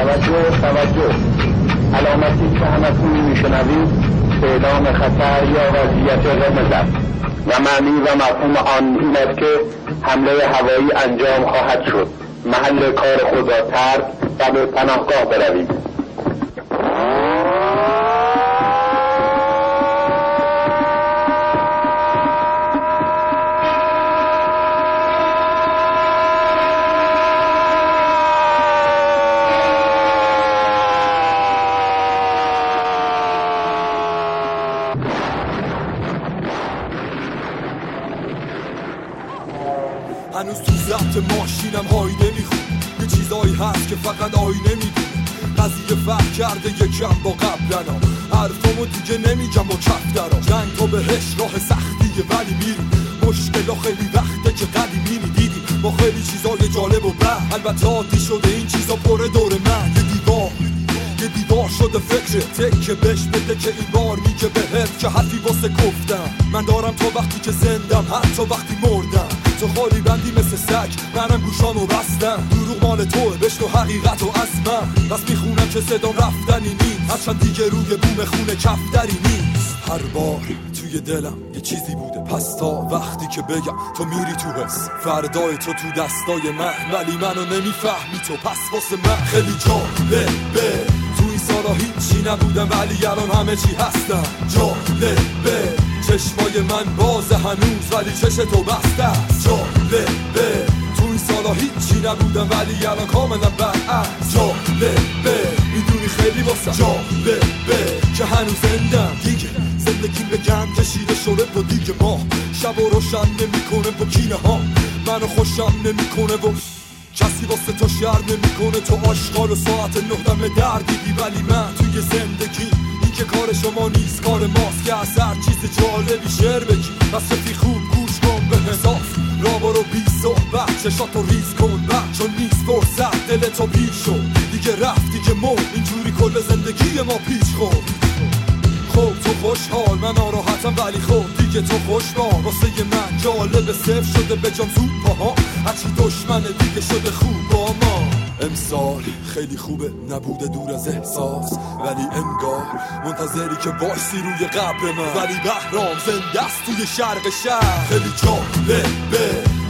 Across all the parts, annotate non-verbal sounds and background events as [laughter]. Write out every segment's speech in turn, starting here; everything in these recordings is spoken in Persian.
توجه توجه. علامتی که همتون میشنوید اعلام خطر یا وضعیت قرمز است و معنی و مفهوم آن این است که حمله هوایی انجام خواهد شد. محل کار خود را ترک و به پناهگاه بروید کرده یکم با قبلنا. حرفامو دیگه نمیگم و کف درا جنگ تا بهش راه سختیه ولی میریم. مشکلا خیلی وقته که قدیمی دیدیم با خیلی چیزای جالب و به البته عادی شده این چیزا پره دور من. یه دیوار یه دیوار شده فکر تکه بش بده که این بار میگه بهت که حرفی واسه گفتم. من دارم تا وقتی که زندم حتی وقتی مردم. تو خالی بندی مثل سگ. منم گوشامو بستم. دروغ مال توه بشنو حقیقت و از من. که صدام رفتنی نیست. هرچند دیگه روی بوم خونه کفتری نیست. هر بار توی دلم یه چیزی بوده. پس تا وقتی که بگم تو میری تو حس. فردای تو تو دستای من. ولی منو نمی‌فهمی تو. پس واسه من خیلی جالبه. تو این سالا هیچی نبودم ولی الان همه چی هستم جالبه. چشمای من باز هنوز ولی چش تو بسته است. جالبه. تو این سالا هیچی نبودم ولی الان کاملا برعکس می‌دونی خیلی واسه جالبه که هنوز زندم. دیگه زندگی به گم کشیده شده با دیگه ما شب و روشن نمی‌کنه با کینه ها. منو خوشم نمی‌کنه و کسی واسه تو شر نمی‌کنه. تو آشغال و ساعت نه در دیدی ولی من توی زندگی این که کار شما نیست کار ماست. که از هر چیز جالبی شعر بگی. رفی خوب گوش کن به حساس را برو بی صحبت چشاتو ریز کن بچ چون نیست فرصت. دل تو شد دیگه رفت دیگه مر اینجوری کل زندگی ما پیش خورد. خب تو خوشحال من ناراحتم ولی خب دیگه تو خوشبال واسه من جالب صفر شده به جام زود پاها هرچی دشمن دیگه شده خوب با ما. امسال خیلی خوبه نبوده دور از احساس. ولی انگار منتظری که وایسی روی قبر من. ولی بهرام زنده است توی شرق شهر. خیلی جالبه.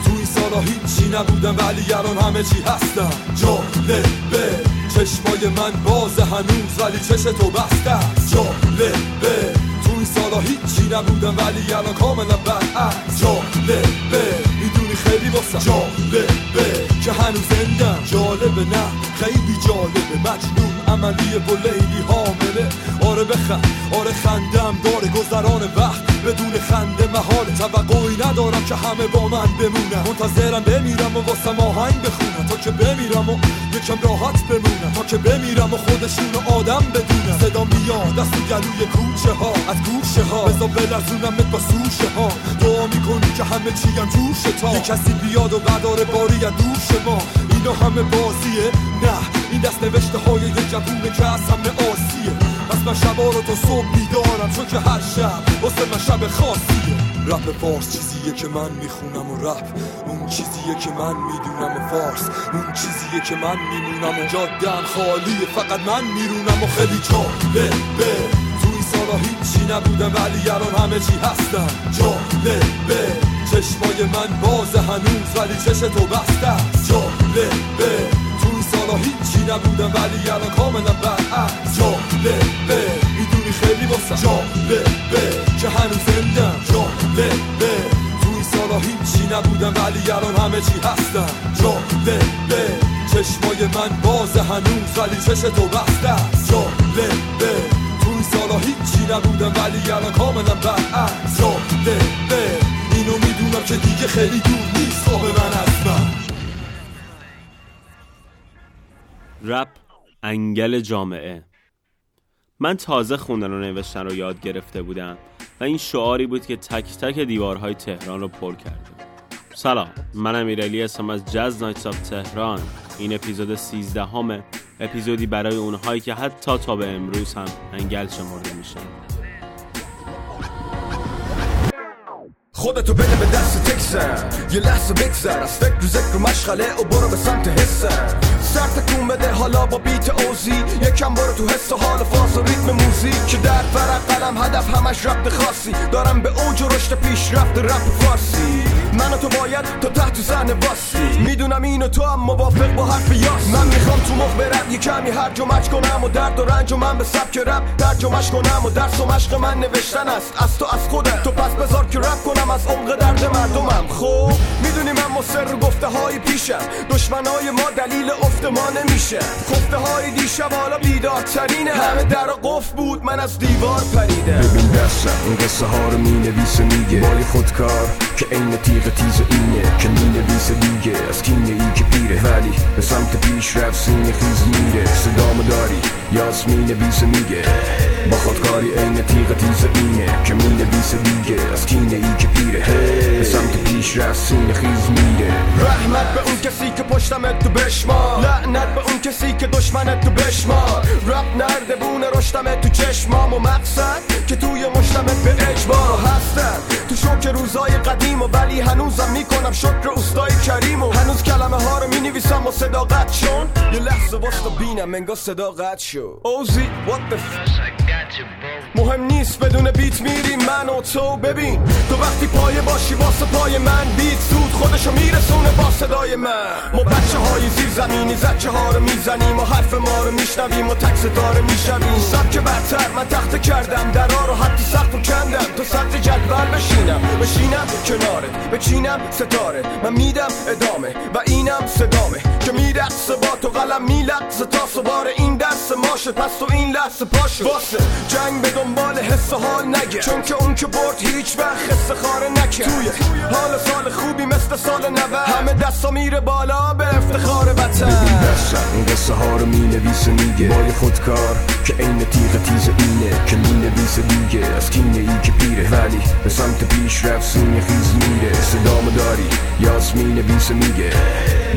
تو این سالا هیچی نبودم ولی الان همه چی هستم جالبه. چشمای من باز هنوز ولی چش تو بسته جالبه تو این سالا هیچی نبودم ولی الان کاملا برعکس جالبه می‌دونی خیلی واسه جالبه که هنوز زندم. جالبه نه. خیلی جالبه. مجنون. عملی و لیلی حامله. آره بخند آره خندم داره گذران وقت بدون خنده محال توقعی ندارم که همه با من بمونن. منتظرم بمیرم و واسه آهنگ بخونم تا که بمیرم و یکم راحت بمونم تا که بمیرم و خودشون آدم بدونم صدا میاد دست گلوی کوچه ها از گوشه ها. بزا بلرزونم با سوشه ها. دعا می‌کنی که همه چی هم جوشه تا. یه کسی بیاد و بدار باری دوش ما. اینا همه بازیه. نه. این دست نوشته های یه جوونه که از همه آسیه. پس من شبا رو تا صبح بیدارم چون که هر شب واسه من شب خاصیه. رپ فارس چیزیه که من می‌خونم و رپ اون چیزیه که من می‌دونم و فارس. اون چیزیه که من میمونم و جادم خالیه. فقط من میرونم و خیلی جالبه تو این سالا هیچی نبودم ولی الان همه چی هستم جالبه چشمای من باز هنوز ولی چش تو بسته. جالبه تو سالا هیچی نبودم ولی الان کاملا برعکس جالبه می‌دونی خیلی واسه جالبه که هنوز زندم. جالبه تو این سالا هیچی نبودم ولی الان همه چی هستم جالبه چشمای من باز هنوز ولی چش تو بسته. جالبه تو این سالا هیچی نبودم ولی الان کاملا برعکس جالبه اینو می‌دونم که دیگه خیلی دور نیست خواب من از رپ انگل جامعه. من تازه خوندن و نوشتن رو یاد گرفته بودم و این شعاری بود که تک تک دیوارهای تهران رو پر کرده. سلام من امیرعلی هستم از Jazz Nights of Tehran. این اپیزود 13 همه، اپیزودی برای اونهایی که حتی تا به امروز هم انگل شمرده میشن. خودتو بده به دست تکسم یه لحظه بگذر. از فکر ذکر و مشغله و برو به سمت حسم سر تکون بده. حالا با beat اوزی. یکم برو تو حس و حال فاز و ریتم موزیک که در فرق قلم هدف همش ربط خاصی. دارم به اوج و رشد پیش رفت رپ فارسی. من تو باید تا تحت زن واسی می‌دونم اینو تو هم موافق با حرف یاس. من می‌خوام تو مخ برم یه کمی هر مچ کنم و درد و رنج و من به سبک رپ ترجمهش کنم و درس و مشق من نوشتن است. از تو از خودت. تو پس بذار که رپ کنم از عمق درد مردمم. خب می‌دونی من مصر گفته های پیشم. دشمنای ما دلیل افت ما نمیشه. خفته های دیشب حالا بیدارترینه. همه در قف بود من از دیوار پریدم. ببین دستم این قصه ها رو می نویسه میگه خودکار. که عین تیغ تیز اینه که می نویسه دیگه از کینه ای که پیره. ولی به سمت پیش رفت سینه خیز میره. صدامو داری؟ یاس می میگه. با خودکاری عین تیغ تیز اینه که می نویسه دیگه از کینه ای که پیره. به سمت پیش رفت سینه خیز میره. رحمت به اون کسی که پشتمت تو بشما لعنت به اون کسی که دشمنت تو بشمار. رب نرده بونه رشتمت تو چشمام و مقصد که توی مشتمت به اجبار هستن. تو شوک روزای قدیم و ولی هنوزم می‌کنم شکر استای کریم و هنوز کلمه ها رو می‌نویسم و صداقت چون یه لحظه واسه بینم انگار صداقت شو. اوزی what the مهم نیست بدون بیت میریم من و تو. ببین تو وقتی پایه باشی واسه پای من بیت سود خودشو میرسونه با صدای من. ما بچه های زیر زمینی زچه ها رو می‌زنیم و حرف ما رو میشنویم و تک ستاره می‌شویم سبک برتر من تخت کردم درا رو حتی سخت و کندم. تو صدر جدول بشینم بشینم کنارت بچینم ستاره. من میدم ادامه و اینم صدامه. که میرقصه با تو قلم میلقصه تا سوار این دست ماشه. پس تو این لحظه پاشه واسه جنگ به دنبال حس حال نگه. چون که اون که برد هیچ وقت حس خاره نکه. توی. حال سال خوبی مثل سال نوه همه دستا میره بالا به افتخار وطن. این قصه ها رو می نویسه میگه. بای خودکار که عین تیغ تیز اینه. که می نویسه دیگه. از کینه ای که پیره. ولی به سمت پیش رفت سینه خیز میره. صدامو داری یاس می نویسه میگه.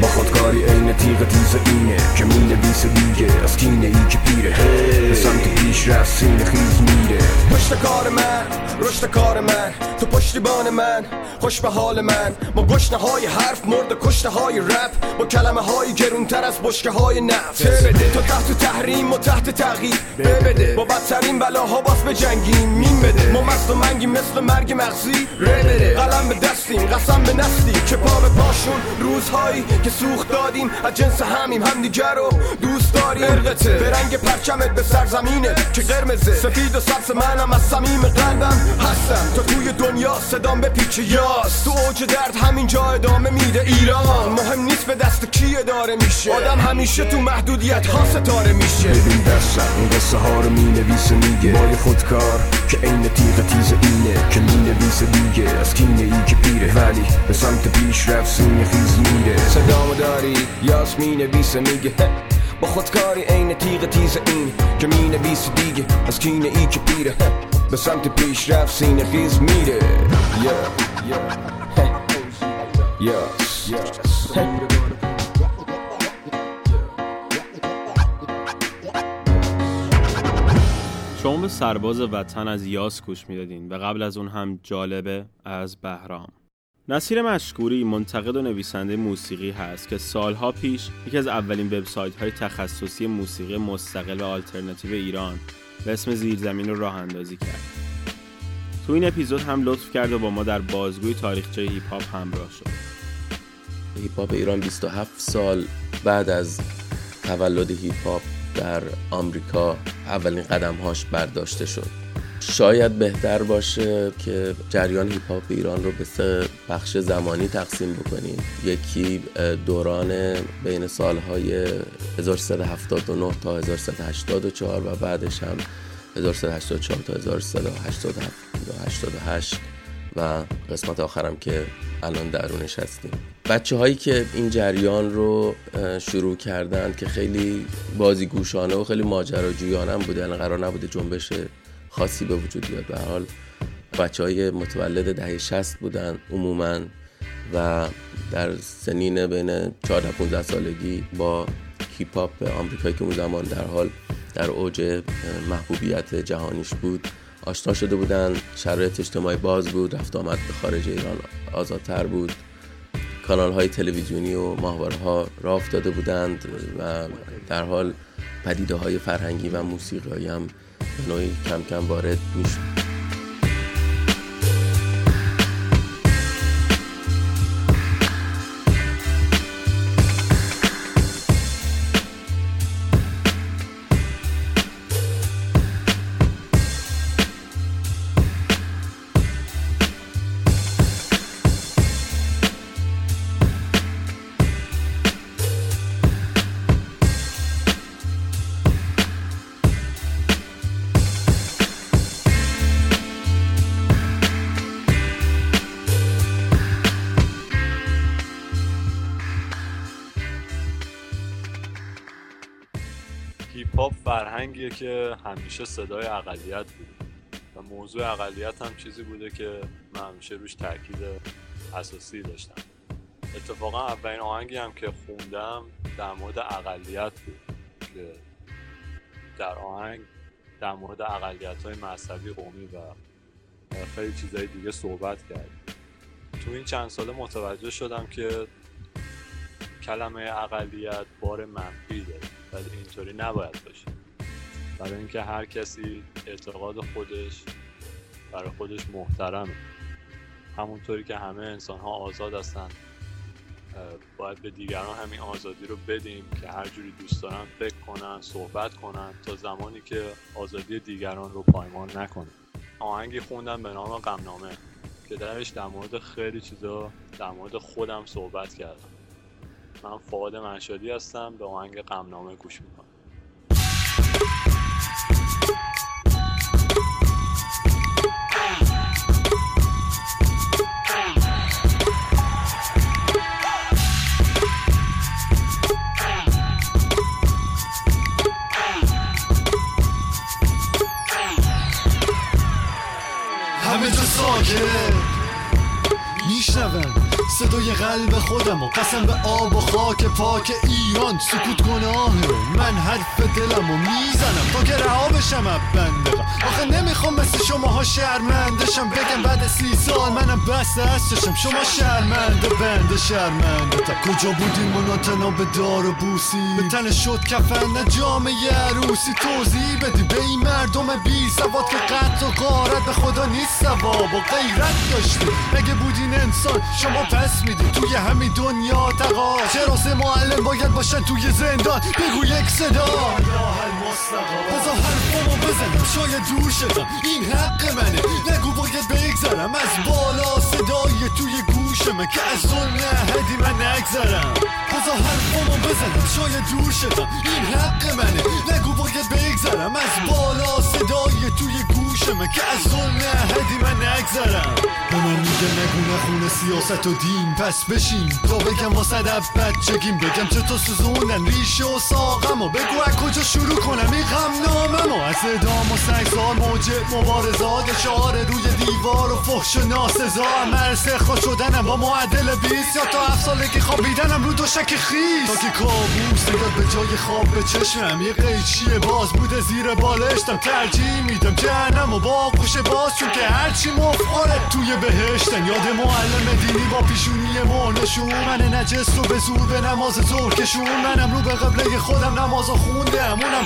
با خودکاری عین تیغ تیز اینه که می نویسه دیگه از کینه ای که پیره به سمت پیش رفت سینه خیز میره پشت کار من رشد کار من تو پشتیبان من خوش به حال من. با گشنه های حرف مرد کشته های رپ با کلمه های گرونتر از بشکه های نفت بده تو تحت تحریم و تحت تغییر؟ بده؟ با بدترین بلاها باز به جنگیم. مین بده. ما مست و منگی مثل مرگ مغزی. بده. قلم به دستیم قسم به نستی که پا به پاشون روزهایی که سوخت دادیم. از جنس همیم همدیگه رو دوست داریم. ارقته به رنگ پرچمت به سرزمینه که قرمزه. سفید و سبز منم از صمیم قلبم. هستم. تا توی دنیا صدام به پیچ یاس. تو اوج درد همینجا ادامه میده ایران. مهم نیست به دست کی اداره میشه. آدم همیشه تو محدودیت ها ستاره میشه. ببین دستم این قصه ها رو می نویسه میگه بای خودکار که عین تیغ تیز اینه. که می نویسه دیگه. از کینه ای که پیره. ولی به سمت پیش رفت سینه خیز میره. صدامو داری؟ یاس می نویسه میگه با خودکاری عین تیغ تیز این که می نویسه دیگه. از کینه ای که پیره. به سمت پیش رفت سینه خیز میره. شما به سرباز وطن از یاس گوش می‌دادین و قبل از اون هم جالبه از بهرام. نصیر مشکوری منتقد و نویسنده موسیقی هست که سالها پیش یکی از اولین وبسایت های تخصصی موسیقی مستقل و آلترناتیو ایران به اسم زیرزمین رو راه اندازی کرد. تو این اپیزود هم لطف کرد و با ما در بازگوی تاریخچه هیپ هاپ همراه شد. هیپ هاپ ایران 27 سال بعد از تولد هیپ هاپ در آمریکا اولین قدم هاش برداشته شد شاید بهتر باشه که جریان هیپ هاپ ایران رو به سه بخش زمانی تقسیم بکنیم. یکی دوران بین سالهای 1379 تا 1384 و بعدش هم 1384 تا 1388 و قسمت آخرم که الان درونش هستیم. بچه هایی که این جریان رو شروع کردن که خیلی بازیگوشانه و خیلی ماجراجویانه هم بوده یعنی قرار نبوده جنبش خاصی به وجود بیاد. به حال بچه های متولد دهه 60 بودن عموما و در سنین بین 14 15 سالگی با هیپ هاپ آمریکایی که اون زمان در حال در اوج محبوبیت جهانیش بود آشنا شده بودن. شرایط اجتماعی باز بود رفت آمد به خارج ایران آزادتر بود. کانال های تلویزیونی و ماهواره ها راه افتاده بودند و در حال پدیده های فرهنگی و موسیقی هم نوعی کم کم وارد می‌شد همیشه صدای اقلیت بود. و موضوع اقلیت هم چیزی بوده که من همیشه روش تاکید اساسی داشتم. اتفاقا اولین آهنگی هم که خوندم در مورد اقلیت بود که در آهنگ در مورد اقلیت های مذهبی قومی و خیلی چیزهای دیگه صحبت کرد. تو این چند ساله متوجه شدم که کلمه اقلیت بار منفی داره ولی اینطوری نباید باشه. برای اینکه هر کسی اعتقاد خودش برای خودش محترمه. همونطوری که همه انسان ها آزاد هستن باید به دیگران همین آزادی رو بدیم که هر جوری دوست دارن فکر کنن صحبت کنن تا زمانی که آزادی دیگران رو پایمان نکنه. آهنگی خوندم به نام غمنامه که درش در مورد خیلی چیزا در مورد خودم صحبت کردم. من فعاد منشادی هستم به آهنگ غمنامه گوش می‌کنم. صدای قلب خودم و قسم به آب و خاک پاک ایران سکوت گناه من حرف دلم و می‌زنم تا که رها بشم بنده آخه نمی‌خوام مثل شماها شرمندشم بگم بعد سی سال منم بسته هستشم شما شرمنده بنده شرمنده تا کجا بودین مناتنا به دار بوسی؟ به تن شد کفن نه جامعه عروسی. توضیح بدی به این مردم بی سواد که قط و قارت به خدا نیست سواب و غیرت داشتی. اگه بودین انسان شما پس میدی توی همین دنیا تقا. چرا سه معلم باید باشن توی زندان؟ بگو یک صدا. بزا حرفمو بزنم شاید دور شدم. این حق منه. نگو باید بگذرم. از بالا صدای توی گوشمه که از ظلم هدی من نگذرم. بزا حرفمو بزنم. شاید دور شدم. این حق منه. نگو باید بگذرم. از بالا صدای توی گوشمه که از ظلم هدی من نگذرم. به من میگه نگو نخونه سیاست و دین. پس بشین تا بگم واسه بچگیم بگم چطور سوزوندن ریشه و ساقم و بگو از کجا شروع کنم. این غم و از ادام و سال موجب مبارزات شعار روی دیوار و فحش و ناسزا. عمل سخوا شدنم با معدل بیست. یا تا هفت سالگی خوابیدنم رو دوشک خیز تا که کابوس نگاه به جای خواب به چشمم. یه قیچی باز بوده زیر بالشتم. ترجیح میدم جهنم و با گوش باز چون که هرچی مفعاله توی بهشتن یاد معلم دینی با پیشونی مرنشون من نجس رو به زور به نماز زور کشون. منم رو به قبله خودم نماز خوندم. اونم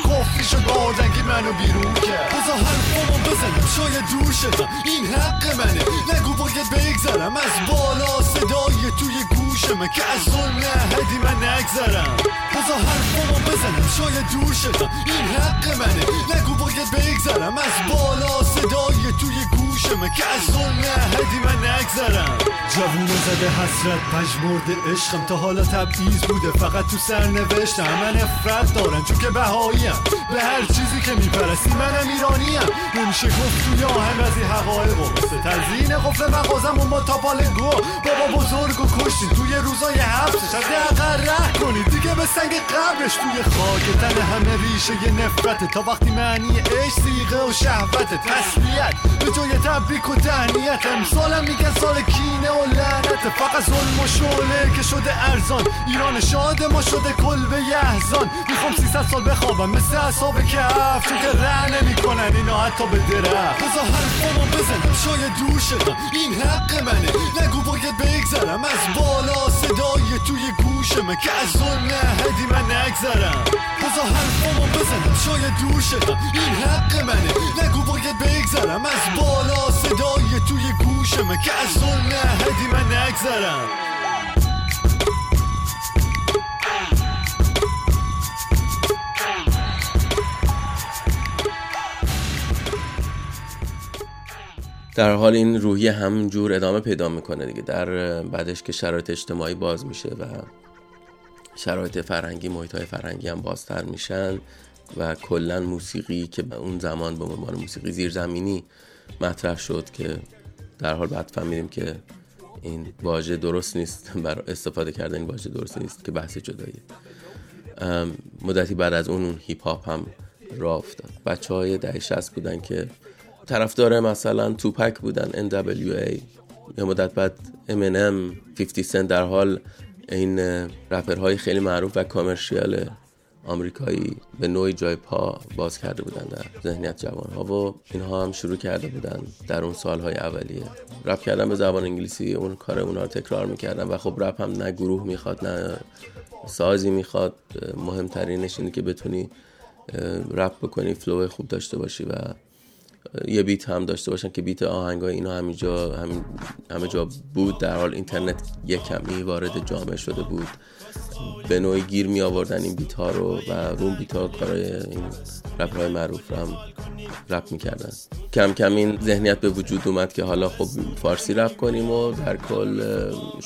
شد با منو بیرون کرد. بزا حرفمو بزنم شاید دور شدم. این حق منه. نگو باید بگذرم از بالا صدای توی گوشمه که از ظلم هدی من نگذرم. بزا حرفمو بزنم. شاید دور شدم. این حق منه. نگو باید بگذرم. از بالا صدای توی گوشمه که از ظلم هدی من نگذرم. جوون زده حسرت پژمرد عشقم تا حالا تبعیض بوده. فقط تو سرنوشتم من افرت دارم چون که بهاییم. به هر چیزی که میپرستی منم ایرانیم. نمیشه گفت توی آهنگ از این حقایق و مثل تزیین قفل مغازم و ما تا گو. بابا بزرگ و توی روزای حبسش از دقیقه ره کنید دیگه به سنگ قبرش توی خاک تن همه ریشه یه نفرته. تا وقتی معنی عشق سیغه و شهوت تسلیت به جای تبریک و تهنیت امسالم میگن سال کینه و لعنت. فقط ظلم و شعله که شده ارزان. ایران شاد ما شده کلبه یحزان می‌خوام 300 سال بخوابم مثل اصاب کف چون که ره نمی‌کنن اینا حتی به درخت. بزا حرفامو بزنم شاید دور شدم. این حق منه. نگو باید بگذرم. از بالا صدای توی گوشمه که از ظلم نهدی من نگذرم. بزا حرفامو بزنم شاید دور شدم این حق منه. نگو باید بگذرم. از بالا صدای توی گوشمه که از ظلم نهدی من نگذرم. در حال این روحی همجور ادامه پیدا می‌کنه دیگه. در بعدش که شرایط اجتماعی باز میشه و شرایط فرهنگی محیط های فرهنگی هم بازتر میشن و کلا موسیقی که اون زمان به عنوان موسیقی زیرزمینی مطرح شد که در حال بعد فهمیدیم که این واژه درست نیست [laughs] برای استفاده کردن این واژه درست نیست که بحث جدایی مدتی بعد از اون اون هیپ هاپ هم راه افتاد. بچه های دهه 60 بودن که طرفدار مثلا توپک بودن NWA یه مدت بعد M&M 50 سنت در حال این رپرهای خیلی معروف و کامرشیال آمریکایی به نوعی جای پا باز کرده بودن در ذهنیت جوان ها و اینها هم شروع کرده بودن در اون سالهای اولیه. رپ کردن به زبان انگلیسی اون کار اونا رو تکرار می‌کردن و خب رپ هم نه گروه می‌خواد نه سازی می‌خواد. مهمترینش اینه که بتونی رپ بکنی flow خوب داشته باشی و یه beat هم داشته باشن که beat آهنگای اینا همینجا همین همه جا بود. در حال اینترنت یک کمی وارد جامعه شده بود. به نوعی گیر می آوردن این beat ها رو و رو اون beat ها کارای این رپ های معروف رو هم رپ می‌کردن کم کم این ذهنیت به وجود اومد که حالا خب فارسی رپ کنیم و در کل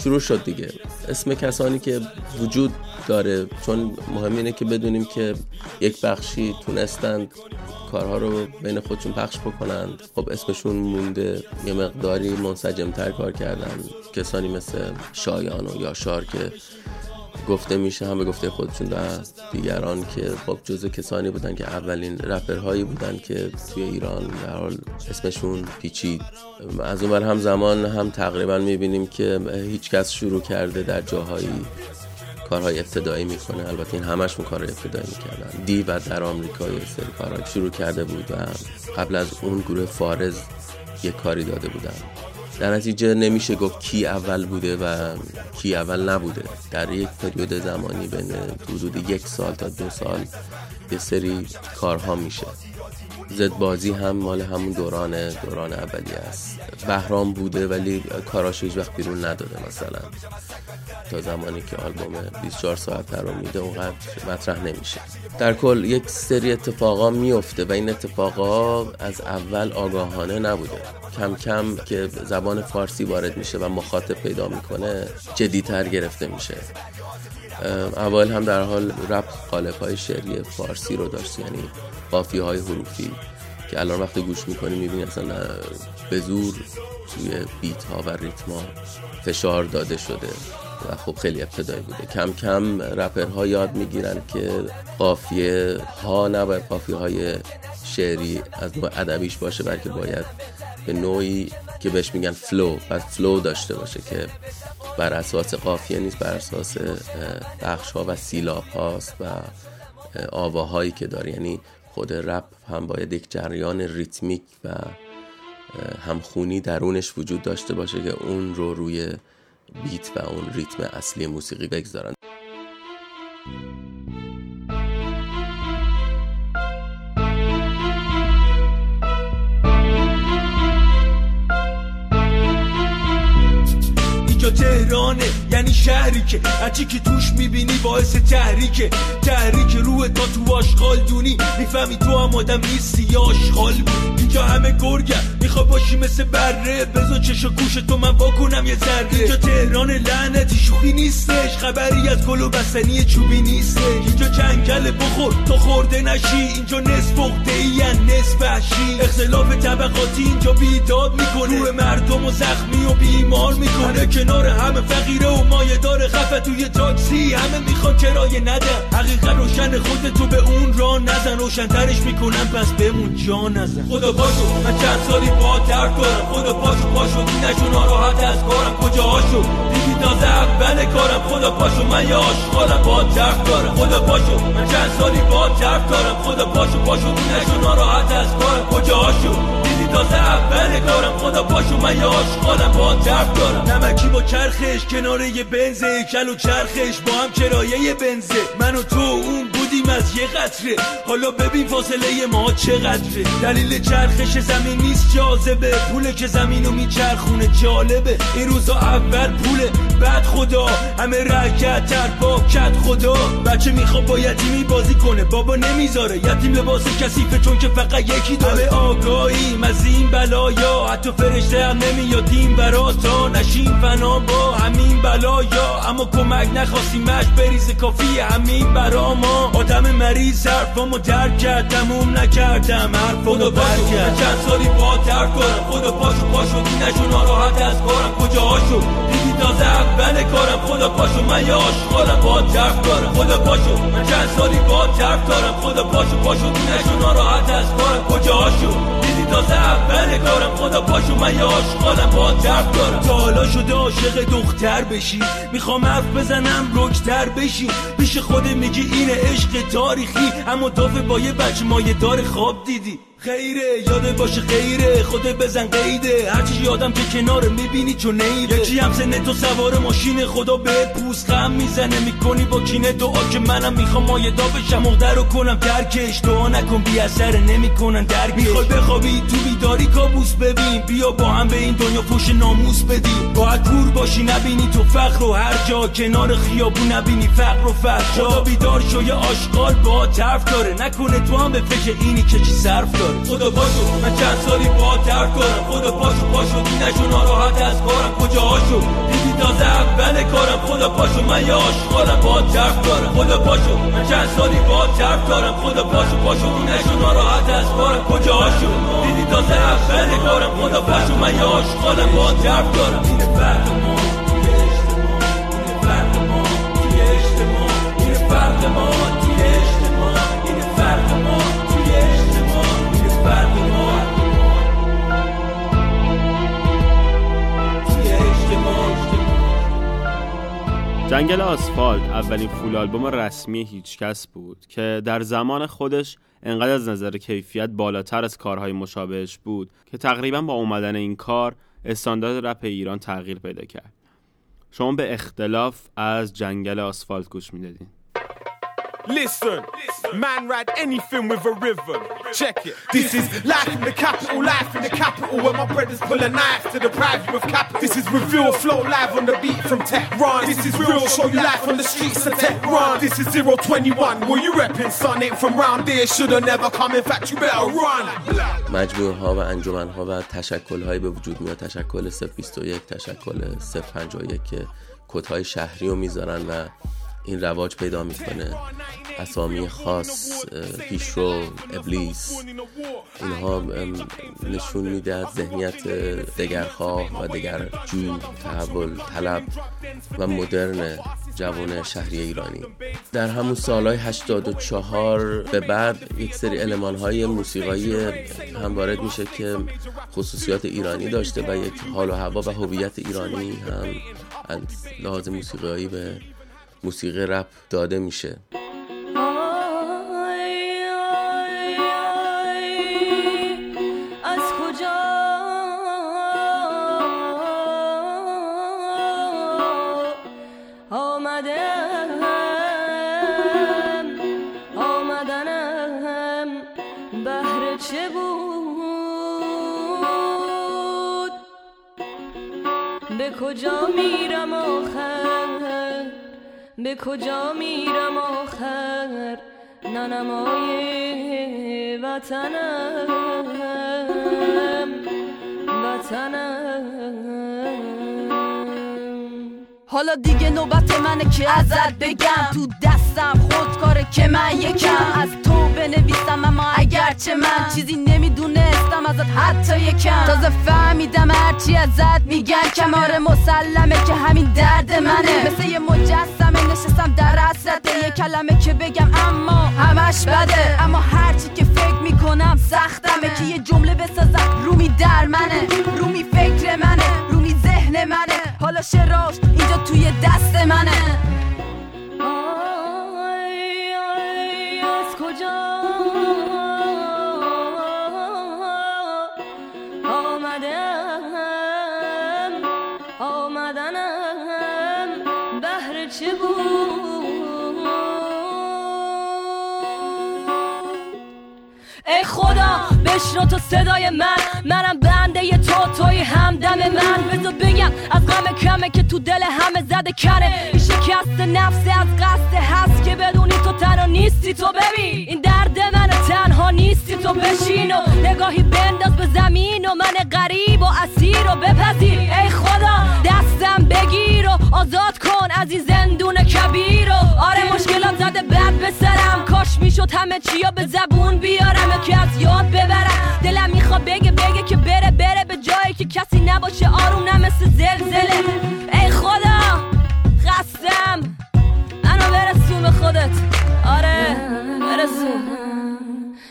شروع شد دیگه. اسم کسانی که وجود داره چون مهم اینه که بدونیم که یک بخشی تونستند کارها رو بین خودشون پخش بکنند خب اسمشون مونده یه مقداری منسجمتر کار کردن. کسانی مثل شایان و یاشار که گفته میشه هم به گفته خودشون و دیگران که خب جزو کسانی بودن که اولین رپرهایی بودن که توی ایران در حال اسمشون پیچید. از اون هم زمان هم تقریبا می‌بینیم که هیچ کس شروع کرده در جاهایی کارهای ابتدایی می‌کنه. البته این همشون کار ابتدایی می‌کردن. دی و در آمریکا یه سری کارهای شروع کرده بود و قبل از اون گروه فارز یه کاری داده بودن. در نتیجه نمیشه گفت کی اول بوده و کی اول نبوده. در یک پریود زمانی بین حدود یک سال تا دو سال یه سری کارها میشه. زد بازی هم مال همون دوران دوران اولیه است. بهرام بوده ولی کاراش هیچ وقت بیرون نداده مثلا. تا زمانی که آلبوم 24 ساعت رو میده اونقدر مطرح نمیشه. در کل یک سری اتفاقا میفته و این اتفاقا از اول آگاهانه نبوده. کم کم که زبان فارسی وارد میشه و مخاطب پیدا می‌کنه جدیتر گرفته میشه. اول هم در حال رپ قالب های شعری فارسی رو داشت یعنی قافیه های حروفی که الان وقتی گوش می‌کنی می‌بینی اصلا به زور توی beat ها و ریتم ها فشار داده شده و خب خیلی ابتدایی بوده. کم کم ها یاد می‌گیرن که قافیه ها نباید قافیه های شعری از نوع ادبیش باشه بلکه باید به نوعی که بهش میگن flow باید flow داشته باشه که بر اساس قافیه نیست بر اساس بخش ها و سیلاب هاست و آواهایی که داره. یعنی خود رپ هم باید یک جریان ریتمیک و همخونی درونش وجود داشته باشه که اون رو روی بیت و اون ریتم اصلی موسیقی بگذارن. chocherones یعنی شهری که هرچی که توش می‌بینی باعث تحریکه. تحریک روح تا تو آشغال دونی. می‌فهمی تو هم آدم نیستی یا آشغال. اینجا همه گرگم میخوا باشی مثل بره. بزا چش و گوش تو من واکنم یه ذره. اینجا تهران لعنتی شوخی نیستش. خبری از گل و بستنی چوبی نیستش. اینجا جنگل بخور تو خورده نشی. اینجا نصف اخته ای نصف وحشی. اختلاف طبقاتی اینجا بیداد می‌کنه. روح مردم و زخمی و بیمار می‌کنه. کنار همه فقیره و مایه داره خفه توی تاکسی. همه می‌خوان کرایه نده. حقیقت روشن خود تو به اون را نزن. روشنترش می‌کنم پس بمون جا نزن. خدا پاشو من چند سالی با درد دارم. خدا پاشو پاشو نشو ناراحت از کارم. کجا هاشو دیدی تازه اول کارم. خدا پاشو من یه آشغالم با درد دارم. خدا پاشو من چند سالی با درد دارم. خدا پاشو پاشو نشو ناراحت از کارم. کجا هاشو دیدی تازه اول کارم خدا پاشو من یه آشغالم با درد دارم. نمکی با چرخش کنار یه بنزه کل و چرخش با هم کرایه بنزه. من و تو اون بودیم از یه قطره. حالا ببین فاصله ما چقدره. دلیل چرخش زمین نیست جاذبه. پوله که زمینو میچرخونه جالبه. این روزا اول پوله. بعد خدا. همه رکت تر کت خدا. بچه می‌خواد با یتیمی بازی کنه. بابا نمی‌ذاره. یتیم لباس کسیفه چون که فقط یکی داره. همه آگاهیم. از این بلایا حتی فرشته هم نمیاد. این برا تا نشیم فنا با همین بلایا اما کمک نخواستیمش بریز کافی همین برا ما. آدم مریض حرفامو درک کرد تموم نکردم حرفامو برکرد چند سالی با درک کنم خدا پاشو پاشو نشو ناراحت از کارم. کجا هاشو دیدی تازه اول کارم. خدا پاشو من یه آشغالم با درک دارم خدا پاشو من چند سالی با درک دارم خدا پاشو پاشو نشو ناراحت از کارم. کجا هاشو دیدی تازه اول کارم خدا پاشو من یه آشغالم با درک دارم. تا حالا شده عاشق دختر بشی. می‌خوام حرف بزنم رکتر بشی. پیش خود میگی اینه عشق تاریخی. اما دافه با یه بچه مایه دار خواب دیدی. خیره یاده باشه خیره خود بزن قیده. هرچی یادم که کنار می‌بینی چون نیده. یکی هم سنه تو سوار ماشین خدا به پوست غم می‌زنه. می‌کنی با کینه دعا که منم می‌خوام مایدا بشم. رو کنم درکش. دعا نکن بی اثر نمی‌کنن درکش. می‌خوای بخوابی تو بیداری کابوس ببین. بیا با هم به این دنیا پوش ناموس بدی. باید کور باشی نبینی تو فقر و هر جا. کنار خیابون نبینی فقر و فقر خدا بیدار شو یه آشغال با طرف داره. نکنه تو هم به فکر اینی که چی صرف داره. خدا پاشو من چند سالی با درد کنم. خدا پاشو پاشو. نشو ناراحت از کارم. کجا هاشو؟ دیدی تازه اول کارم. خدا پاشو. من یه آشغالم با درد دارم خدا پاشو. من چند سالی با درد دارم خدا پاشو پاشو. نشو ناراحت از کارم. کجا هاشو؟ دیدی تازه اول کارم. خدا پاشو. من یه آشغالم با درد دارم این فرق ما توی اجتماع این فرق ما توی اجتماع این فرق ما. جنگل آسفالت اولین فول آلبوم رسمی هیچکس بود که در زمان خودش انقدر از نظر کیفیت بالاتر از کارهای مشابهش بود که تقریبا با اومدن این کار استاندارد رپ ایران تغییر پیدا کرد. شما به اختلاف از جنگل آسفالت گوش می‌دادین. Listen, man ride anything with a rhythm. Check it. This is life in the capital, life in the capital, where my brothers pull a knife to deprive you of capital. This is reveal flow live on the beat from Tech Run. This is real, show you life on the streets of Tech Run. This is 021, where you reppin' son ain't from round there, shoulda never come. In fact, you better run. مجموعه ها و انجمن ها و تشکل هایی به وجود میاد تشکل 021 تشکل 051 که کد های شهری رو میذارن و این رواج پیدا می‌کنه. اسامی خاص پیشرو ابلیس. اینها نشون میده از ذهنیت دگرخواه و دگر جو تحول طلب و مدرن جوان شهری ایرانی. در همون سالهای 84 به بعد یک سری علمان های موسیقایی هم وارد میشه که خصوصیات ایرانی داشته و یک حال و هوا و هویت ایرانی هم از لحاظ موسیقایی به موسیقی رپ داده میشه. کجا میرم آخر؟ به کجا میرم آخر؟ ننمای وطنم وطنم. حالا دیگه نوبت منه که ازت بگم. تو دست نیستم خودکاره که من یکم. از تو بنویسم اما اگرچه من چیزی نمی‌دونستم ازت حتی یکم. تازه فهمیدم هرچی ازت میگن. کماره مسلمه که همین درد منه. مثل یه مجسمه نشستم در حسرت. یه کلمه که بگم اما همش بده. اما هرچی که فکر می‌کنم سختمه. که یه جمله بسازم رومی در منه. رومی فکر منه رومی ذهن منه. حالا شراش اینجا توی دست منه. بشنو تو صدای من. منم بنده ی تو توی همدم من. بذار بگم از غم کمه که تو دل همه زده کنه. این شکست نفس از قصد هست که بدونی تو تنها نیستی. تو ببین این درد من تنها نیستی تو بشین و نگاهی بنداز به زمین و من غریب و اسیر و بپذیر. ای خدا دستم بگیر و آزاد کن از این زندون کبیر و آره مشکلات زده بد به سرم کاش می‌شد همه چیا به زبون بیارم که از یاد ببرم. دلم می‌خواد بگه بگه که بره بره به جایی که کسی نباشه آروم نه مثل زلزله. ای خدا خستم. منو برسون به خودت. آره برسون.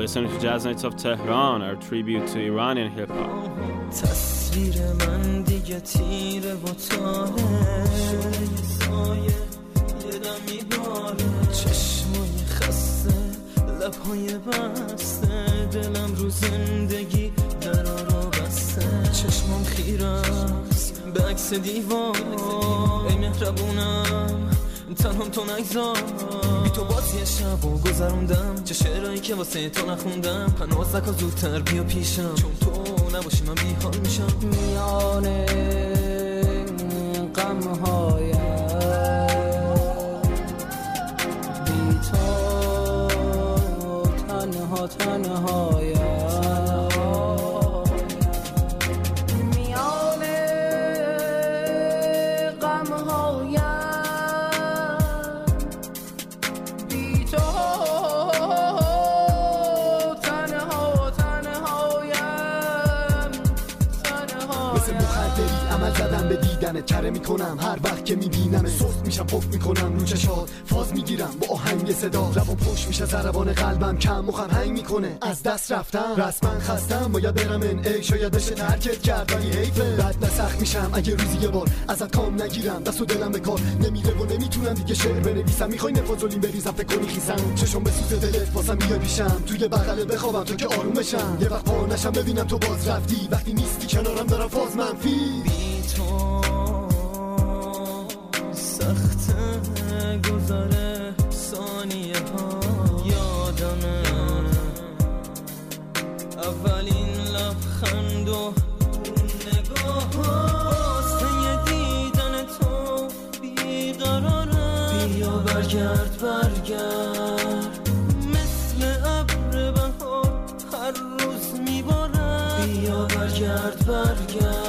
Listening to Jazz Nights of Tehran, our tribute to Iranian hip hop. لبهای بسته. دلم رو زندگی درارا بسته. چشمام خیره است به عکس دیوار. ای مهربونم. تنهم تو نگذار. بی تو بازی شب و گذروندم. چه شعرهایی که واسه تو نخوندم. پناز نکن زودتر بیا پیشم. چون تو نباشی من بیحال میشم. میان غم بی تو تنها تنهایم دیدن چره می‌کنم هر وقت که می‌بینم سست میشم پف می‌کنم رو چشات. فاز می‌گیرم با آهنگ صدا. لبم پشت میشه ضربان قلبم کم. مخم هنگ می‌کنه. از دست رفتم. رسما خستم. باید برم NA شاید بشه ترکت کرد ولی حیفه نسخ میشم. اگه روزی یه بار ازت کام نگیرم دست و دلم به کار نمیره و نمی‌تونم دیگه شعر بنویسم. می‌خوای نفازولین بریزم؟ فکر کنی خیسم. چشم به سوز دلت واسم میای پیشم. توی بغل بخوابم تو که آروم بشم. یه وقت پا نشم. ببینم تو باز رفتی. وقتی نیستی کنارم دارم فاز منفی. بی تو سخت گذاره ثانیه ها. یادمه اولین لبخند و نگاه واسه دیدن تو بیقراره بیا برگرد برگرد. مثل ابر بهار هر روز میباره بیا برگرد برگرد.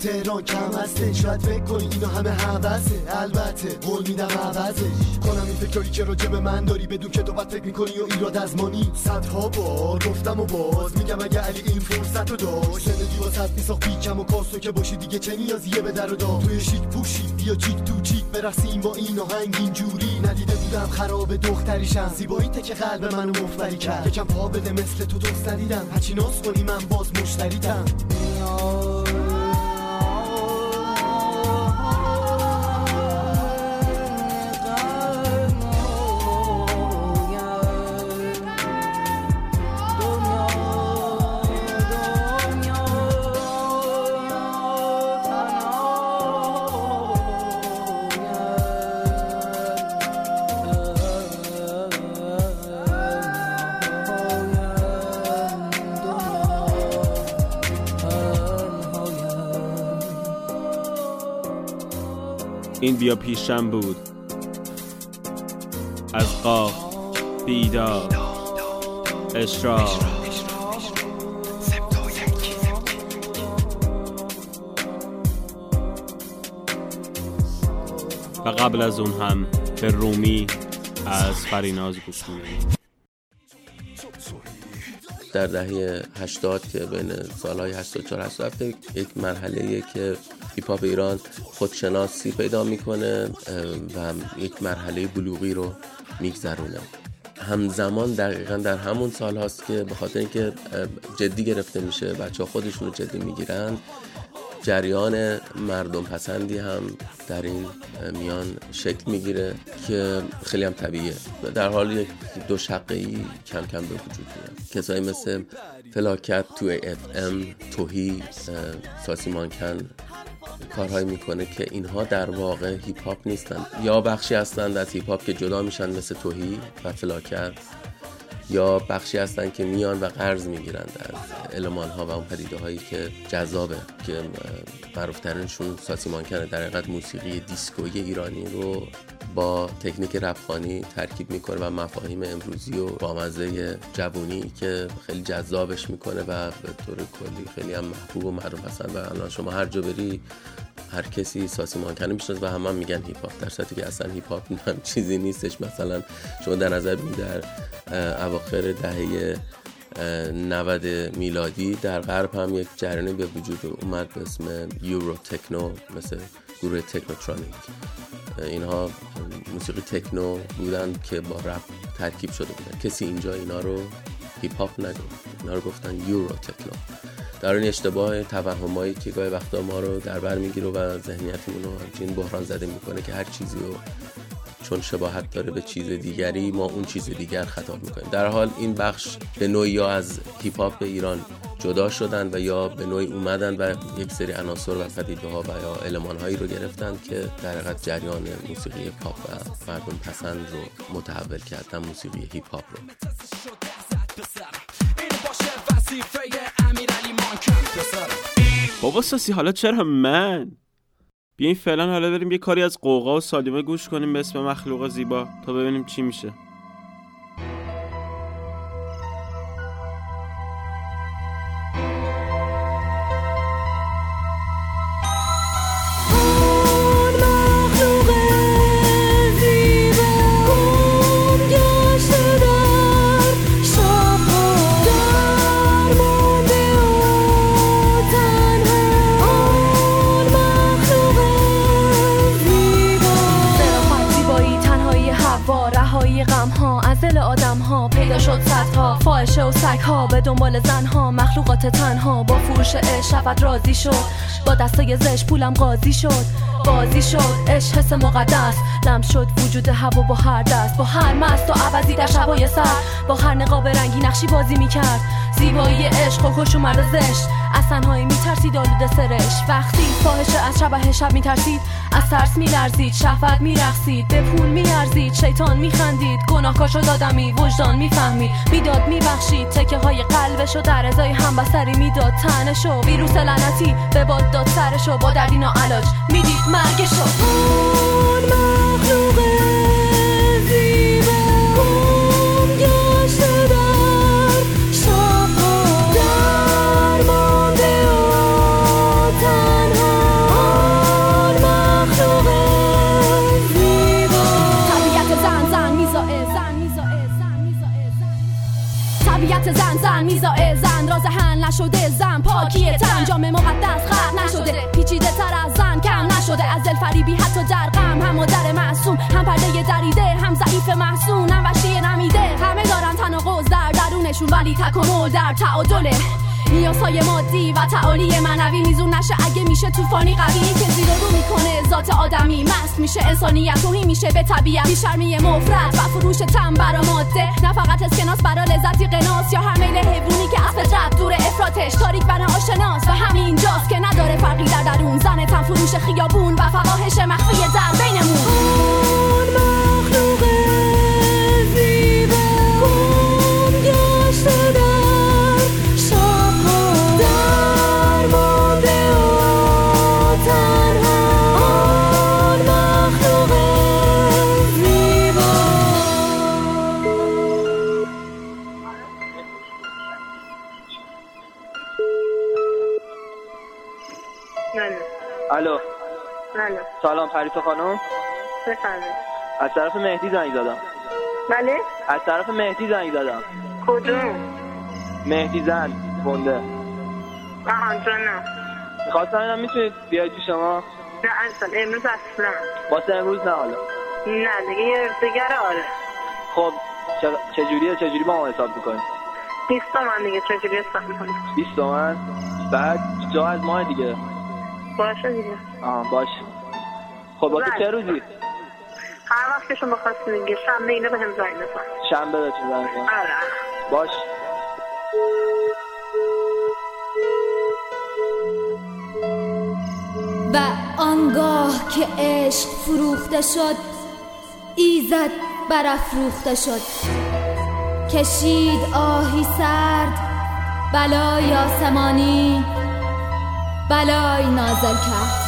تهران کم هسته. شاید فکر کنی اینا همه حوثه البته قول میدم عوضش. کنم این فکرایی که راجع به من داری بدون که تو بد فکر می‌کنی و ایراد از مانی صدها بار گفتم و باز میگم اگه علی این فرصت رو داشت. زندگی واسه میساخت بیکم و کاسو که باشی دیگه چه نیازیه به در و دار توی شیک پوشی بیا چیک تو چیک برسیم با این آهنگ اینجوری. ندیده بودم خراب دختریشم. زیبایی که قلب منو مفبری کرد. یکم پا بده مثل تو دوست ندیدم. هرچی ناز کنی من باز مشتریتم این بیا پیشم بود. از قاف بیدار اشراق. و قبل از اون هم به رومی از فریناز گوش در دهه 80 که بین سالهای 84 87 یک مرحله که هیپ ایران خودشناسی پیدا می‌کنه و یک مرحله بلوغی رو میگذرونه. همزمان دقیقا در همون سال هاست که به خاطر اینکه جدی گرفته میشه بچه خودشون رو جدی می‌گیرن جریان مردم پسندی هم در این میان شکل می‌گیره که خیلی هم طبیعیه. در حال یک دو شقه ای کم کم به وجود میاد. کسایی مثل فلاکت 2AFM توهی ساسی مانکن کارهایی می‌کنه که اینها در واقع هیپ هاپ نیستن. یا بخشی هستند از هیپ هاپ که جدا میشن مثل توهی و فلاکت یا بخشی هستن که میان و قرض می‌گیرند از المان ها و اون پدیده هایی که جذابه که معروفترینشون ساسی مانکنه در حقیقت موسیقی دیسکوی ایرانی رو با تکنیک رپ‌خوانی ترکیب می‌کنه و مفاهیم امروزی و بامزه جوونی که خیلی جذابش می‌کنه و به طور کلی خیلی هم محبوب و مردم پسند و الان شما هر جا بری هر کسی ساسی مانکنه می‌شناسه و همه هم میگن هیپ هاپ در صورتی که اصلا هیپ هاپ [laughs] هم چیزی نیستش. مثلا شما در نظر بگیرید در اواخر دهه 90 میلادی در غرب هم یک جریانی به وجود اومد به اسم یورو تکنو مثل گروه تکنوترونیک. اینها موسیقی تکنو بودن که با رپ ترکیب شده بودن. کسی اینجا اینا رو هیپ هاپ نگفت. اینا رو گفتن یورو تکنو در این اشتباه توهمایی که گاهی وقتا ما رو در بر می‌گیره و ذهنیتمون رو همچین بحران زده می‌کنه که هر چیزی رو چون شباهت داره به چیز دیگری ما اون چیز دیگر خطاب می‌کنیم. در حال این بخش به نوعی یا از هیپ هاپ ایران جدا شدن و یا به نوعی اومدن و یک سری عناصر و پدیده ها و یا المان هایی رو گرفتن که در حقیقت جریان موسیقی پاپ و مردم پسند رو متحول کردن موسیقی هیپ هاپ رو. بابا ساسی حالا چرا من؟ بیاین فعلا حالا بریم یه کاری از قوقا و سالیمه گوش کنیم به اسم مخلوق زیبا تا ببینیم چی میشه. شد صدها فاحشه و سگ ها به دنبال زن ها مخلوقات تنها با فروش شفت راضی شد با دستای زش پولم قاضی شد بازی شد عشق حس مقدس. لم شد وجود هوا با هر دست با هر مست و عوضی در شبای سر. با هر نقاب رنگی نقشی بازی می‌کرد. زیبایی عشق و خوش اومد زشت. از تنهایی میترسید آلوده سرش. وقتی فاحشه از شبه شب میترسید از ترس میلرزید. شهوت میرقصید به پول میارزید. شیطان میخندید گناهکار شد آدمی وجدان می‌فهمید. می‌داد میبخشید. تکه های قلبش و در ازای همبستری می‌داد. تنشو ویروس لعنتی به باد داد سرشو. با دردینا علاج می‌دید مرگشو. زن میزای زن راز هن نشده زن پاکی تن. جام مقدس خط نشده. پیچیده تر از زن کم نشده. از دل فریبی حتی در غم. هم مادر معصوم هم پرده دریده هم ضعیف محسون هم وشی نمیده. همه دارن تناقض در درونشون ولی تکامل در تعادله. نیازهای مادی و تعالی منوی میزون نشه. اگه میشه طوفانی قوی که زیر رو می‌کنه. ذات آدمی مست میشه. انسانیت توهی میشه. به طبیعت بیشرمی مفرد و فروش تن برا ماده. نه فقط اسکناس برا لذتی قناس یا هر میل حیوانی که از فطرت دور افراتش تاریک بنا آشناس و همین جاست که نداره فرقی در درون. زن تن فروش خیابون و فواحش مخفی در بینمون. سلام پریسا خانم. بفرمایید. از طرف مهدی زنگ زدم. بله. از طرف مهدی زنگ زدم. کدوم؟ مهدی زن بنده. آها جانم می‌خواستم اینم می‌تونید بیاید تو شما نه اصلا امروز اصلا. واسه امروز نه حالا. نه دیگه یه دیگه آره. خب چه- چجوریه؟ چجوری با ما حساب می‌کنید؟ 20 تومن دیگه چجوری حساب می‌کنی 20 تومن بعد جا از ماه دیگه. باشه دیگه. آها باش خب واسه بله. چه روزی؟ هر وقت که شما خواستین دیگه شنبه اینو به هم زنگ بزن. شنبه بهتون زنگ بزنم. آره باش. و آنگاه که عشق فروخته شد ایزد برافروخته شد. کشید آهی سرد بلای آسمانی بلای نازل کرد.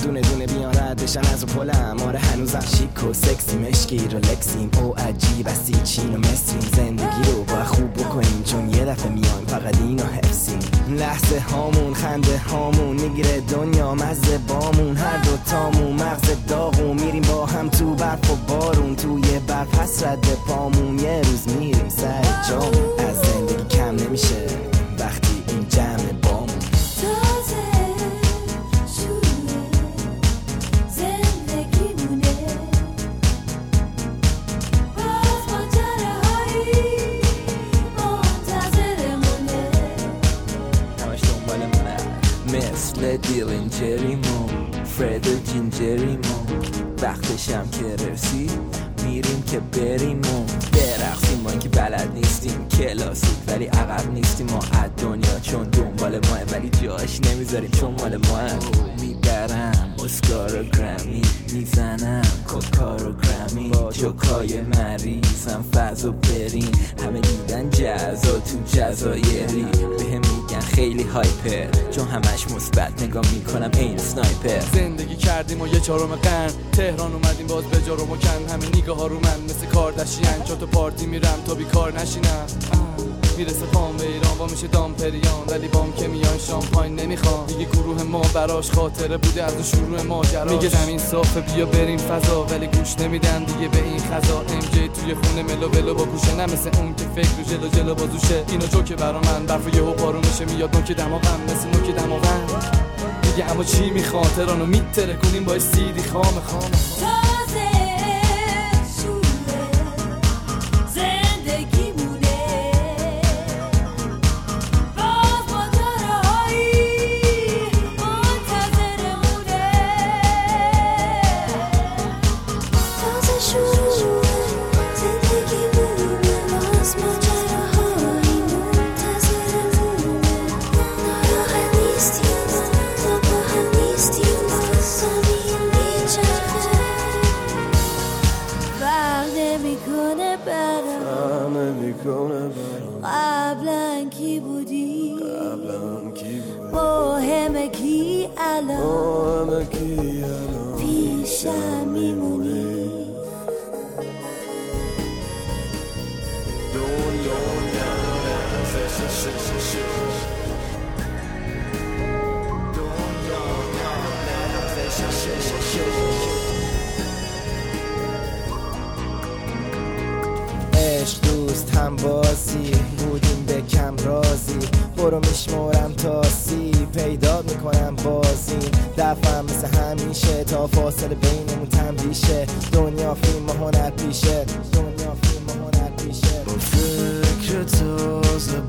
خودم دونه جزا تو جزایری. به هم میگن خیلی هایپر. چون همش مثبت. نگاه می‌کنم این سنایپر. زندگی کردیم و یه چهارم قرن. تهران اومدیم باز به رو مکن همه نگاه ها رو من مثل کاردشیان. چون تو پارتی میرم تا بیکار نشینم. می‌رسه پام به ایران. با میشه دامپریان ولی بام که میان شامپاین نمی‌خوام. میگه گروه ما براش خاطره بوده از شروع ماجراش میگه زمین صافه بیا بریم فضا ولی گوش نمیدن دیگه به این خزا ام جی توی خونه ملو ولو با گوشه نه مثل اون که فکر رو جلو جلو بازوشه. اینو جوکه برا من برف یهو پارو میشه میاد نوک دماغم مثل نوک دماغم. دیگه اما چی می‌خواد ترانو میتره کنیم با سیدی خام خام برام قبلا کی بودی؟ قبلا کی بود مهمه کی الان؟ همه کی الان؟ پیشم هم بازی بودیم به کم رازی. برو میشمارم تا سی پیدا می‌کنم بازی. دفعم مثل همیشه تا فاصله بینمون تنبیشه دنیا فیلم هنر پیشه. دنیا فیلم هنر پیشه. فکر تازه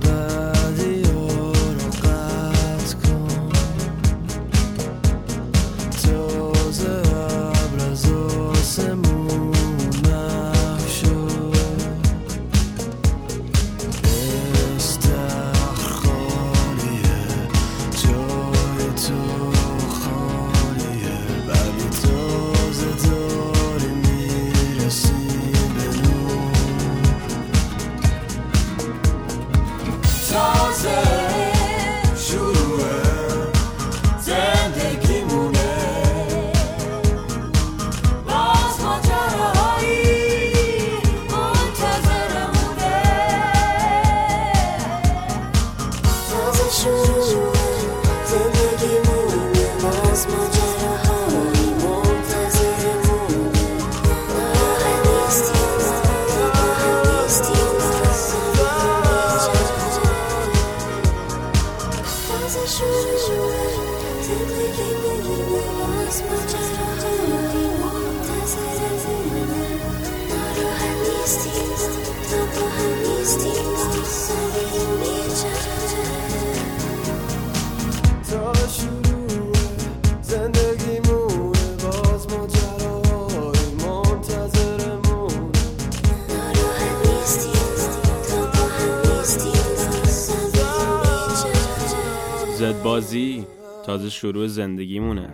بازی تازه شروع زندگیمونه.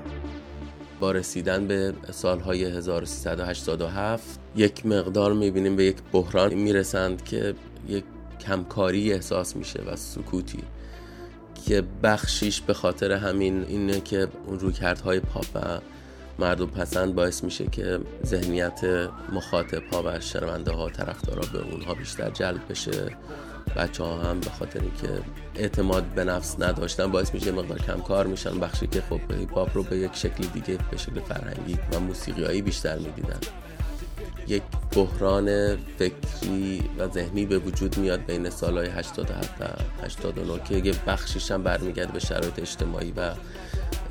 با رسیدن به سالهای 1387 یک مقدار می‌بینیم به یک بحران می‌رسند که یک کمکاری احساس میشه و سکوتی که بخشیش به خاطر همین اینه که اون رویکردهای پاپ و مردم پسند باعث میشه که ذهنیت مخاطب ها و شنونده ها طرفدارا به اونها بیشتر جلب بشه. بچه ها هم به خاطر اینکه اعتماد به نفس نداشتن باعث میشه مقدار کم کار میشن. بخشی که خب هیپ هاپ رو به یک شکل دیگه به شکل فرهنگی و موسیقیایی بیشتر می‌دیدن. یک بحران فکری و ذهنی به وجود میاد بین سالهای 87 و 89 که یه بخشیش هم برمیگرده به شرایط اجتماعی و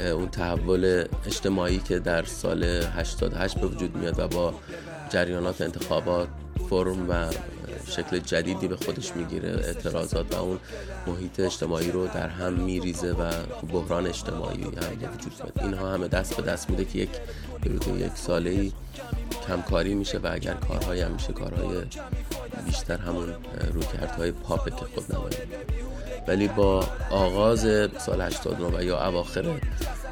اون تحول اجتماعی که در سال 88 به وجود میاد و با جریانات انتخابات فرم و شکل جدیدی به خودش می‌گیره اعتراضات و اون محیط اجتماعی رو در هم میریزه و بحران اجتماعی هم به وجود میاد اینها همه دست به دست میده که یک حدود یک ساله ای کمکاری میشه و اگر کارهایی هم میشه کارهای بیشتر همون رویکردهای پاپه که خود نمایی ولی با آغاز سال 89 و یا اواخر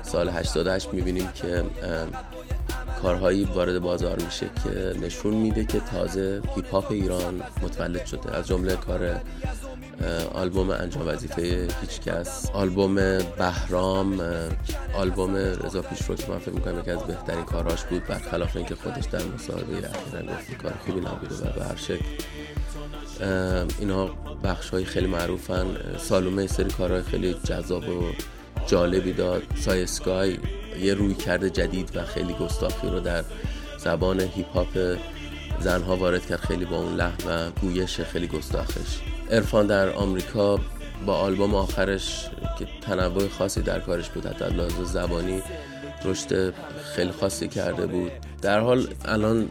سال 88 می‌بینیم که کارهایی وارد بازار میشه که نشون میده که تازه هیپ هاپ ایران متولد شده. از جمله کار آلبوم انجام وظیفه هیچکس آلبوم بهرام آلبوم رضا پیشرو که من فکر می‌کنم یکی از بهترین کارهاش بود برخلاف اینکه خودش در مصاحبه اخیرا گفت کار خوبی نبوده و به هر شکل. اینا بخش های خیلی معروفن. سالومه سری کارهای خیلی جذاب و جالبی داد. سای سکای یه روی کرده جدید و خیلی گستاخی رو در زبان هیپ هاپ زنها وارد کرد خیلی با اون لحن و گویش خیلی گستاخش. ارفان در آمریکا با آلبوم آخرش که تنوع خاصی در کارش بود حتی لحاظ زبانی رشد خیلی خاصی کرده بود. در حال الان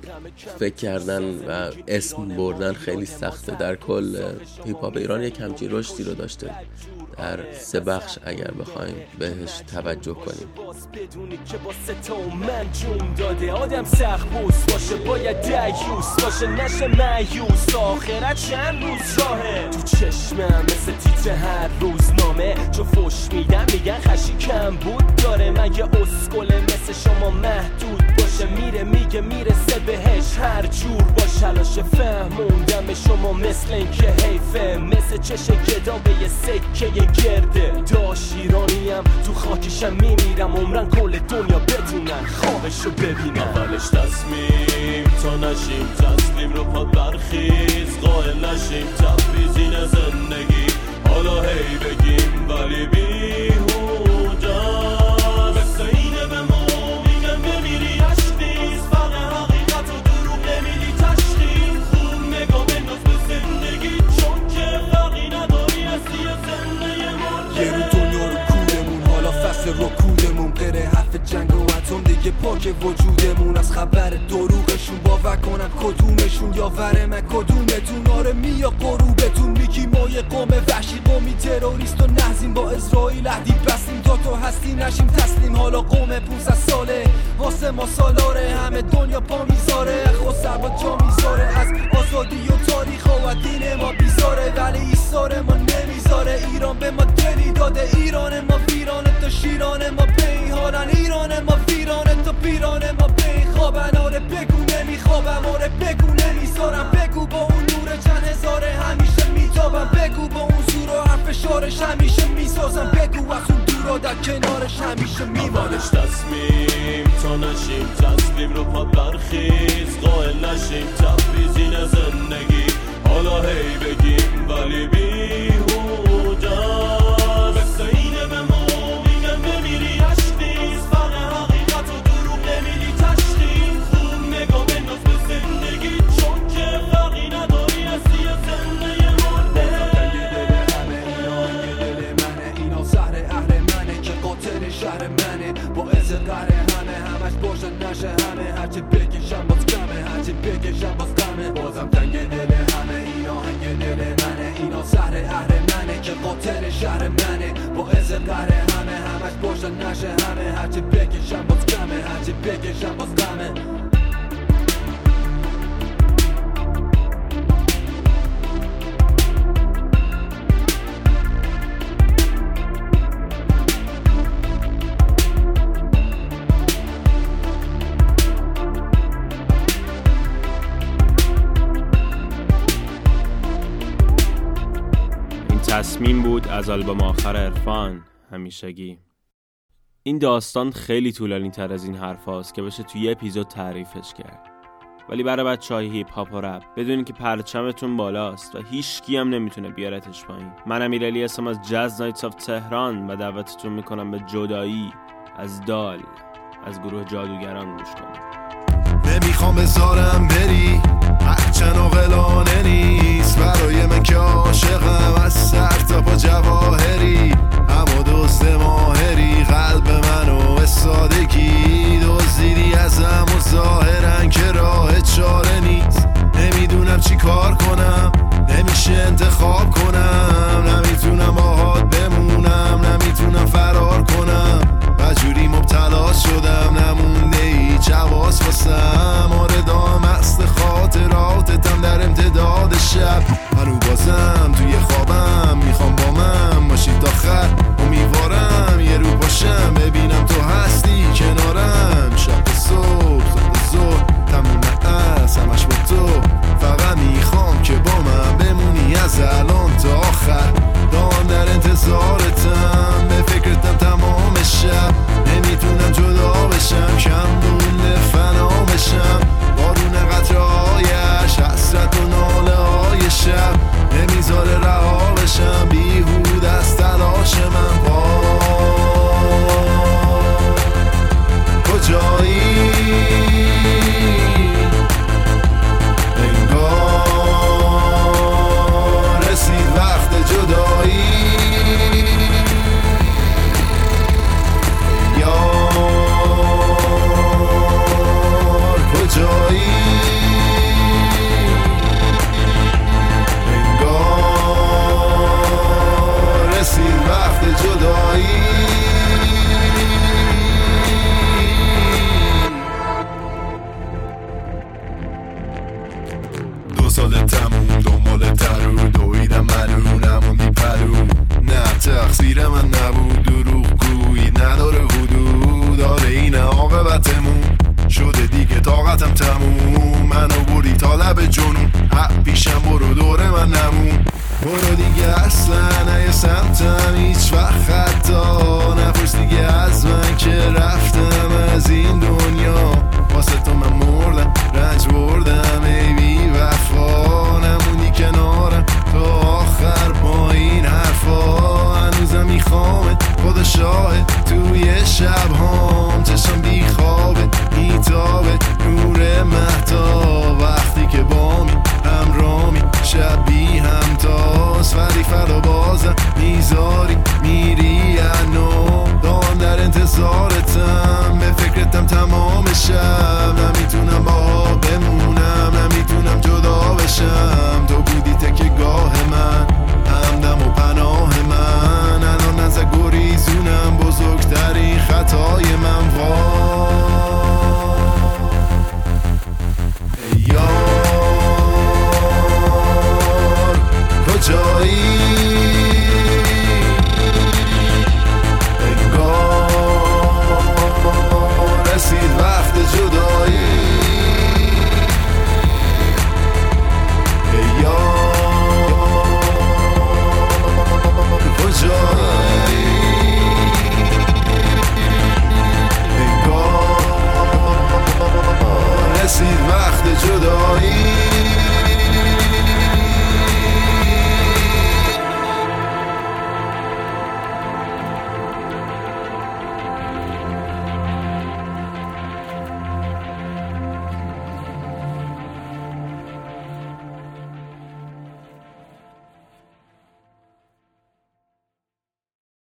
فکر کردن و اسم بردن خیلی سخته. در کل هیپ هاپ ایران یک همچین رشدی رو داشته. در سه بخش اگر بخوایم بهش توجه کنیم. با و من داده. آدم سخت بوس باشه باید دیوس باشه نشه معیوس آخرت چند روز راهه؟ تو چشمم مثل تیتر هر روزنامه چو فش میدم میگن خشی کم بود. داره مگه اسکله مثل شما محدود باشه میره میگه می‌رسه بهش. هر جور با شلاش فهموندم شما مثل اینکه حیفه. مثل چش گدا یه سکه گرده. داش ایرانیم تو خاکشم میمیرم. عمرن کل دنیا بدونن. خوابشو ببینم اولش تصمیم تا نشیم. تسلیم رو پاد برخیز. قائل نشیم. تبریزین زندگی. حالا هی پاک وجودمون از خبر دروغشون باور کنم کدومشون یا ور کدومتون؟ آره میا قروبتون میگی ما یه قوم وحشی قومی تروریست و نهزیم با اسرائیل عهدی بستیم. تا تو هستی نشیم تسلیم. حالا قوم 500 ساله. واسه ما سالاره. همه دنیا پا می‌ذاره. خود سر با جا می‌ذاره. از آزادی و تاریخ و دین ما بیزاره. ولی ایساره ما نمی‌ذاره ایران به ما دلی داده. ایران ما ویرانه تا شیران ما پی حالن ایران ما ویرانه تا پیران ما پی خوابن. آره بگو نمیخوابم آره بگو نمی‌ذارم. بگو با اون نور چند هزاره همیشه میتابم. بگو با اون زور و حرف شارش همیشه می‌سازم. بگو از اون دورا در کنارش همیشه میمانم. اولش تصمیم تا نشیم. تسلیم رو پاد برخیز. قائل نشیم. تبریزین زندگی حالا هی بگیم ولی مثل اینه به ما میگن بمیری اشتیز فرق حقیقت با از قهر همه همش باشن نشه همه هرچی بکشم باز کمه هرچی بکشم تصمیم بود از آلبوم آخر عرفان همیشگی. این داستان خیلی طولانی تر از این حرف هاست که بشه توی یه اپیزود تعریفش کرد. ولی برای بچه های هیپ هاپ و رپ بدونین که پرچمتون بالاست و هیچ هم نمی‌تونه بیارتش پایین. من امیرعلی هستم از Jazz Nights of Tehran و دعوتتون می‌کنم به جدایی از دال از گروه جادوگران گوش کنید. نمی‌خوام بذارم بری هرچن عاقلانه نیست برای من که عاشقم از سر تا پا جواهری. اما دوست ماهری قلب منو به سادگی دزدیدی ازم و ظاهرن که راه چاره نیست. نمی‌دونم چی کار کنم. نمیشه انتخاب کنم. نمی‌تونم باهات بمونم. نمی‌تونم فرار کنم. و جوری مبتلا شدم. نمونده ای جواز واسم. آره دام است خاطراتتم در امتداد شب. هنو بازم توی خوابم. می‌خوام با من باشی تا